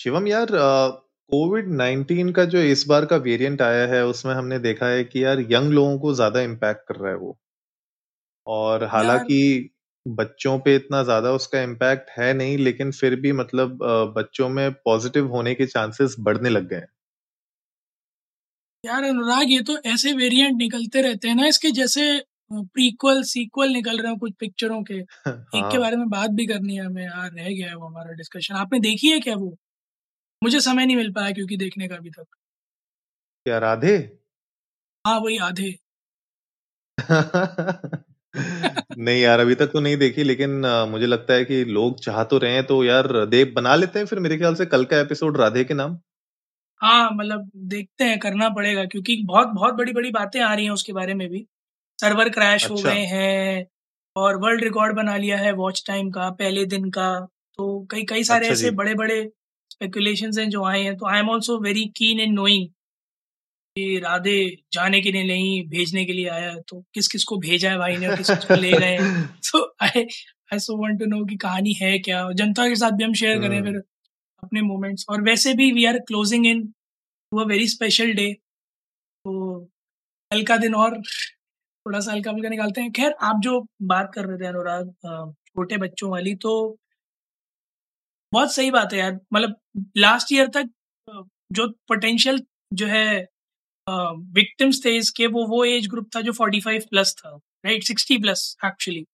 शिवम यार Covid nineteen का जो इस बार का वेरिएंट आया है उसमें हमने देखा है कि यार यंग लोगों को ज़्यादा इम्पैक्ट कर रहा है वो। और हालाँकि बच्चों पे इतना ज़्यादा उसका इम्पैक्ट है नहीं लेकिन फिर भी मतलब बच्चों में पॉजिटिव होने के चांसेस बढ़ने लग गए हैं। यार अनुराग ये तो ऐसे वेरिएंट निकलते रहते हैं ना इसके जैसे प्रीक्वल सीक्वल निकल रहे हैं कुछ पिक्चरों के। हाँ। एक के बारे में बात भी करनी है हमें यार रह गया है वो हमारा डिस्कशन आपने देखी है क्या वो? मुझे समय नहीं मिल पाया क्योंकि देखने का अभी तक। क्या राधे? हाँ वही आधे। नहीं यार अभी तक तो नहीं देखी लेकिन अ, मुझे लगता है कि लोग चाह तो रहे हैं तो यार देव बना लेते हैं फिर मेरे ख्याल से कल का एपिसोड राधे के नाम। हाँ मतलब देखते हैं करना पड़ेगा क्योंकि बहुत बहुत बड़ी बड़ी बातें आ रही हैं उसके बारे में भी। सर्वर क्रैश हो अच्छा। गए हैं और वर्ल्ड रिकॉर्ड बना लिया है वॉच टाइम का पहले दिन का तो कई कई सारे अच्छा ऐसे बड़े बड़े स्पेकुलेशंस हैं जो आए हैं तो I am also very keen in knowing कि राधे जाने के लिए नहीं भेजने के लिए आया है तो किस किस को भेजा है भाई ने किस किस को ले गए हैं? तो I I so want to know कि कहानी है क्या? जनता के साथ भी हम शेयर करें हम्म फिर अपने मोमेंट्स और वैसे भी we are closing into a very special day तो कल का दिन और थोड़ा सा हल्का फुल्का निकालते हैं। खैर आप जो बात कर रहे थे अनुराग छोटे बच्चों वाली तो बहुत सही बात है यार। मतलब लास्ट ईयर तक जो पोटेंशियल जो है विक्टिम्स थे इसके, वो वो एज ग्रुप था जो 45 प्लस था राइट 60 प्लस एक्चुअली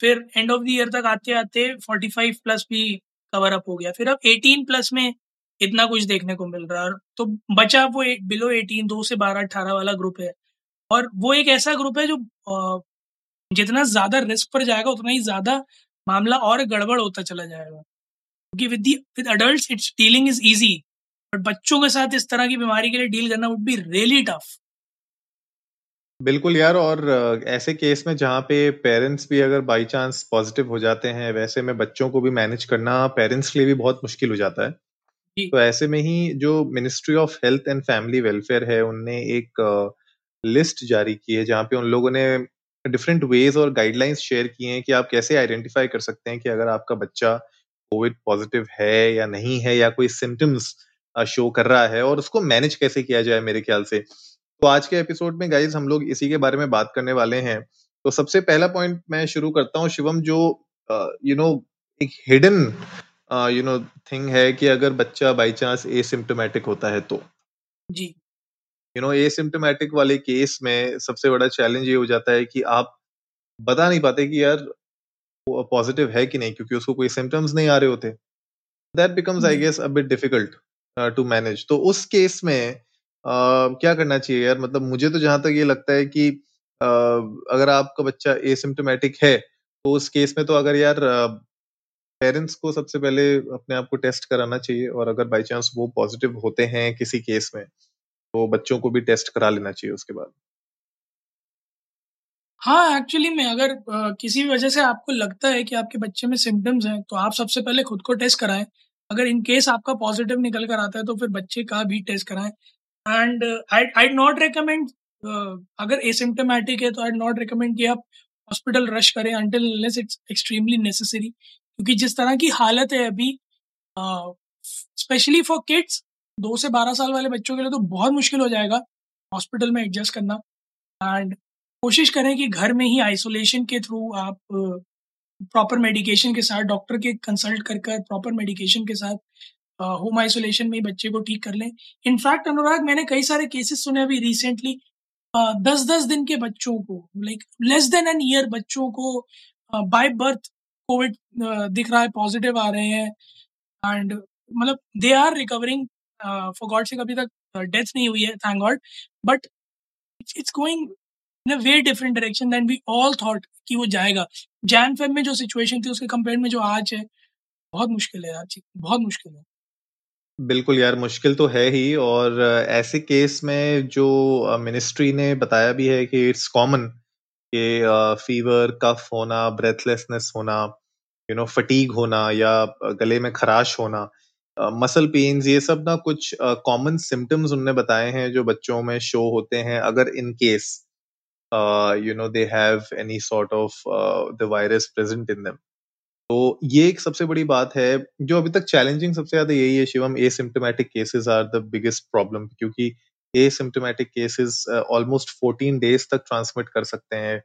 फिर एंड ऑफ़ द ईयर तक आते आते 45 प्लस भी कवर अप हो गया। फिर अब 18 प्लस में इतना कुछ देखने को मिल रहा है। तो बचा वो बिलो 18 दो से 12 18 वाला ग्रुप है। और वो एक ऐसा ग्रुप है जो जितना ज़्यादा रिस्क पर जाएगा, उतना ही ज़्यादा मामला और गड़बड़ होता चला जाएगा। क्योंकि with with adults it's dealing is easy but बच्चों के साथ इस तरह की बीमारी के लिए डील करना वुड बी रियली टफ बिल्कुल यार और ऐसे केस में जहाँ पे पेरेंट्स भी अगर बाई चांस पॉजिटिव हो जाते हैं वैसे में बच्चों को भी मैनेज करना पेरेंट्स के लिए भी बहुत मुश्किल हो जाता है। तो ऐसे में ही जो Ministry of Health and Family Welfare है उनने एक लिस्ट जारी की है जहाँ पे उन लोगों ने डिफरेंट वेज और गाइडलाइंस शेयर किए हैं कि आप कैसे आइडेंटिफाई कर सकते हैं कि अगर आपका बच्चा कोविड पॉजिटिव है या नहीं है या कोई सिम्टम्स शो कर रहा है और उसको मैनेज कैसे किया जाए मेरे ख्याल से। तो आज के एपिसोड में गाइज़ हम लोग इसी के बारे में बात करने वाले हैं। तो सबसे पहला पॉइंट मैं शुरू करता हूँ शिवम जो यू नो एक हिडन यू नो थिंग है कि अगर बच्चा बाई चांस एसिम्टोमेटिक होता है तो। जी। यू नो एसिम्टोमेटिक वाले केस में सबसे बड़ा चैलेंज ये हो जाता है कि आप बता नहीं पाते कि यार वो पॉजिटिव है कि नहीं क्योंकि उसको कोई सिम्टम्स नहीं आ रहे होते। That becomes I guess a bit difficult to manage तो उस केस में uh, क्या करना चाहिए यार? मतलब मुझे तो जहाँ तक ये लगता है कि uh, अगर आपका बच्चा एसिम्टोमेटिक है तो उस केस में तो अगर यार पेरेंट्स uh, को सबसे पहले अपने आप को टेस्ट कराना चाहिए और अगर बाई चांस वो पॉजिटिव होते हैं किसी केस में तो बच्चों को भी टेस्ट करा लेना चाहिए उसके बाद। हाँ एक्चुअली में अगर अ, किसी भी वजह से आपको लगता है कि आपके बच्चे में सिम्टम्स हैं तो आप सबसे पहले खुद को टेस्ट कराएँ। अगर इन केस आपका पॉजिटिव निकल कर आता है तो फिर बच्चे का भी टेस्ट कराएँ। And I I not recommend अगर एसिम्टोमेटिक है तो आई नॉट रिकमेंड कि आप हॉस्पिटल रश करें अंटिल इट्स एक्सट्रीमली नेसेसरी क्योंकि जिस तरह की हालत है अभी स्पेशली फॉर किड्स दो से बारह साल वाले बच्चों के लिए तो बहुत मुश्किल हो जाएगा हॉस्पिटल में एडजस्ट करना। एंड कोशिश करें कि घर में ही आइसोलेशन के थ्रू आप प्रॉपर मेडिकेशन के साथ डॉक्टर के कंसल्ट कर कर प्रॉपर मेडिकेशन के साथ होम आइसोलेशन में बच्चे को ठीक कर लें। इनफैक्ट अनुराग, मैंने कई सारे केसेस सुने अभी रिसेंटली दस दस दिन के बच्चों को like less than an year बच्चों को बाय बर्थ कोविड दिख रहा है पॉजिटिव आ रहे हैं। एंड मतलब they are recovering for God से कभी तक डेथ नहीं हुई है thank God but it's going in a way different direction than we all thought कि वो जाएगा जैन फेब में जो सिचुएशन थी उसके कंपेयर में जो आज है बहुत मुश्किल है यार चीज़ बहुत मुश्किल है। बिल्कुल यार, मुश्किल तो है ही और ऐसे केस में जो मिनिस्ट्री ने बताया भी है कि इट्स कॉमन कि फ़ीवर, कफ होना, ब्रेथलेसनेस होना, यू नो फटीग होना या गले में खराश होना, मसल पेन्स ये सब ना कुछ कॉमन सिम्टम्स उनने बताए हैं जो बच्चों में शो होते हैं अगर in case uh, you know they have any sort of uh, the virus present in them. तो ये एक सबसे बड़ी बात है जो अभी तक चैलेंजिंग सबसे ज़्यादा यही है Shivam asymptomatic cases are the biggest problem क्योंकि a asymptomatic cases almost 14 days तक ट्रांसमिट कर सकते हैं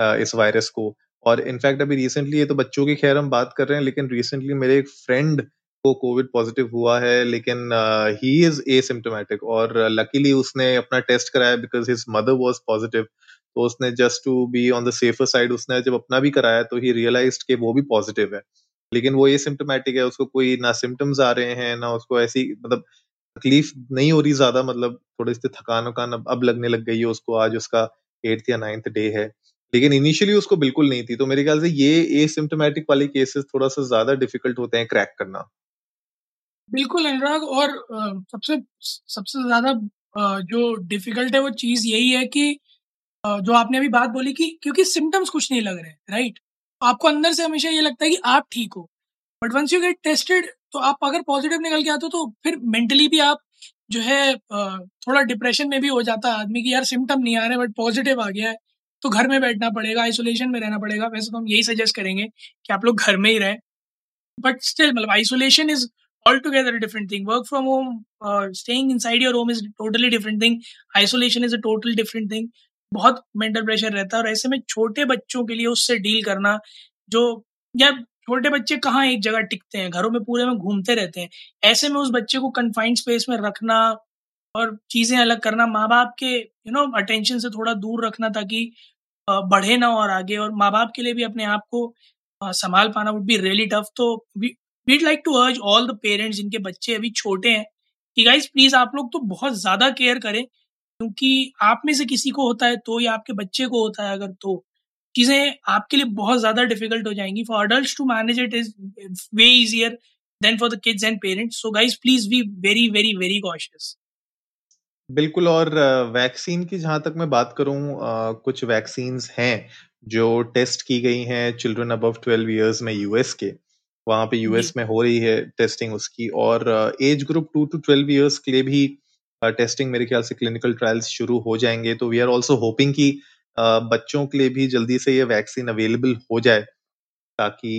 uh, इस वायरस को। और इनफैक्ट अभी रिसेंटली ये तो बच्चों की खैर हम बात कर रहे हैं लेकिन रिसेंटली मेरे एक फ्रेंड को कोविड पॉजिटिव हुआ है लेकिन ही इज़ एसिम्टोमेटिक और लकीली उसने अपना टेस्ट कराया because his mother was positive तो उसने just to be on the safer side उसने जब अपना भी कराया तो ही रियलाइज़ के वो भी पॉजिटिव है। लेकिन वो ये सिम्टोमेटिक है उसको कोई ना सिम्टम्स आ रहे हैं ना उसको ऐसी मतलब तकलीफ़ नहीं हो रही ज़्यादा मतलब थोड़ी सी थकान वकान अब, लगने लग गई है उसको आज उसका एट्थ या नाइन्थ डे है। लेकिन इनिशियली उसको बिल्कुल नहीं थी तो मेरे ख्याल से ये ए एसिम्टोमेटिक वाले केसेस थोड़ा सा ज़्यादा डिफ़िकल्ट होते हैं क्रैक करना। बिल्कुल, अनुराग, और सबसे सबसे ज़्यादा जो डिफ़िकल्ट है वो चीज़ यही है कि जो आपने अभी बात बोली कि, क्योंकि सिम्टम्स कुछ नहीं लग रहे हैं राइट आपको अंदर से हमेशा ये लगता है कि आप ठीक हो but once you get tested तो आप अगर पॉजिटिव निकल के आते हो तो फिर मेंटली भी आप जो है थोड़ा डिप्रेशन में भी हो जाता है आदमी की यार सिम्टम नहीं आ रहे बट पॉजिटिव आ गया है तो घर में बैठना पड़ेगा आइसोलेशन में रहना पड़ेगा। वैसे तो हम यही सजेस्ट करेंगे कि आप लोग घर में ही रहें बट स्टिल मतलब isolation is altogether a different thing. Work from home uh, staying inside your home is totally different thing. Isolation is a total different thing. बहुत मेंटल प्रेशर रहता है और ऐसे में छोटे बच्चों के लिए उससे डील करना जो या छोटे बच्चे कहाँ एक जगह टिकते हैं? घरों में पूरे में घूमते रहते हैं। ऐसे में उस बच्चे को कन्फाइंड स्पेस में रखना और चीज़ें अलग करना माँ बाप के यू नो अटेंशन से थोड़ा दूर रखना ताकि बढ़े ना और आगे। और माँ बाप के लिए भी अपने आप को संभाल पाना वुड बी रियली टफ तो we'd like to urge all the parents जिनके बच्चे अभी छोटे हैं, कि गाइज़ प्लीज़ आप लोग तो बहुत ज़्यादा केयर करें, क्योंकि आप में से किसी को होता है तो या आपके बच्चे को होता है अगर तो। चीज़ें आपके लिए बहुत ज़्यादा डिफ़िकल्ट हो जाएँगी। For adult to manage it is way easier than for the kids and parents so guys please be very very very cautious बिल्कुल, और वैक्सीन की जहाँ तक मैं बात करूँ कुछ वैक्सीन हैं जो टेस्ट की गई हैं चिल्ड्रन अबव ट्वेल्व ईयर्स में यूएस के। वहाँ पे यूएस में हो रही है टेस्टिंग उसकी और age group two to twelve years के लिए भी टेस्टिंग मेरे ख्याल से क्लिनिकल ट्रायल्स शुरू हो जाएँगे। तो वी आर ऑल्सो होपिंग कि बच्चों के लिए भी जल्दी से ये वैक्सीन अवेलेबल हो जाए ताकि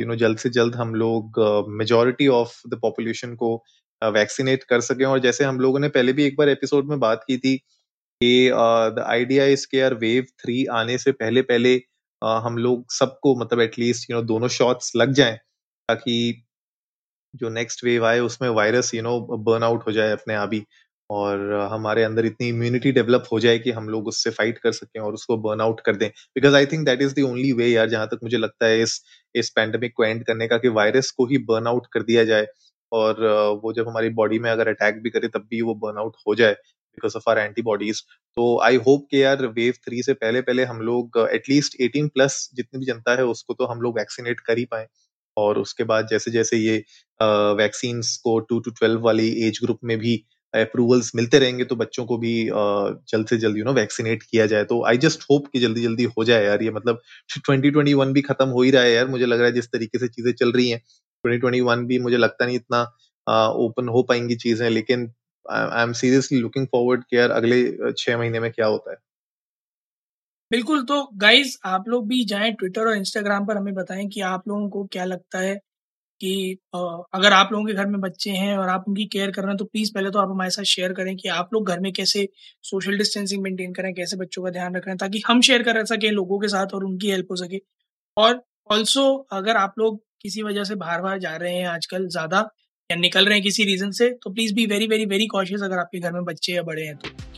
यू नो जल्द से जल्द हम लोग मेजोरिटी ऑफ़ द पॉपुलेशन को वैक्सीनेट कर सकें। और जैसे हम लोगों ने पहले भी एक बार एपिसोड में बात की थी कि द आइडिया इज़ के यार वेव थ्री आने से पहले पहले uh, हम लोग सबको मतलब एटलीस्ट यू नो दोनों शॉट्स लग जाएँ। ताकि जो नेक्स्ट वेव आए, उसमें virus you know burn out हो जाए अपने आप ही और हमारे अंदर इतनी इम्यूनिटी डेवलप हो जाए कि हम लोग उससे फाइट कर सकें और उसको बर्न आउट कर दें। Because I think that is the only way यार जहाँ तक मुझे लगता है इस इस पैंडमिक को एंड करने का कि वायरस को ही बर्न आउट कर दिया जाए और वो जब हमारी बॉडी में अगर अटैक भी करे, तब भी वो बर्न आउट हो जाए बिकॉज़ ऑफ़ आर एंटीबॉडीज तो आई होप के यार वेव थ्री से पहले पहले हम लोग एटलीस्ट एटीन प्लस जितनी भी जनता है, उसको तो हम लोग वैक्सीनेट कर ही पाए। और उसके बाद जैसे जैसे ये वैक्सीन को टू टू ट्वेल्व वाली एज ग्रुप में भी अप्रूवल्स मिलते रहेंगे तो बच्चों को भी जल्द से जल्द यू नो वैक्सीनेट किया जाए। तो आई जस्ट होप कि जल्दी जल्दी हो जाए यार ये मतलब 2021 भी खत्म हो ही रहा है यार, मुझे लग रहा है जिस तरीके से चीज़ें चल रही हैं 2021 भी मुझे लगता नहीं इतना ओपन हो पाएँगी चीज़ें, लेकिन I am seriously looking forward कि यार अगले छह महीने में क्या होता है। बिल्कुल तो गाइज़ आप लोग भी जाएँ ट्विटर और इंस्टाग्राम पर, हमें बताएँ कि आप लोगों को क्या लगता है कि अगर आप लोगों के घर में बच्चे हैं और आप उनकी केयर कर रहे हैं तो प्लीज़ पहले तो आप हमारे साथ शेयर करें कि आप लोग घर में कैसे सोशल डिस्टेंसिंग मेंटेन करें, कैसे बच्चों का ध्यान रख रहे हैं ताकि हम शेयर कर सकें लोगों के साथ और उनकी हेल्प हो सके। और ऑल्सो अगर आप लोग किसी वजह से बाहर बाहर जा रहे हैं आजकल ज़्यादा या निकल रहे हैं किसी रीज़न से तो please be very very very cautious अगर आपके घर में बच्चे या बड़े हैं तो।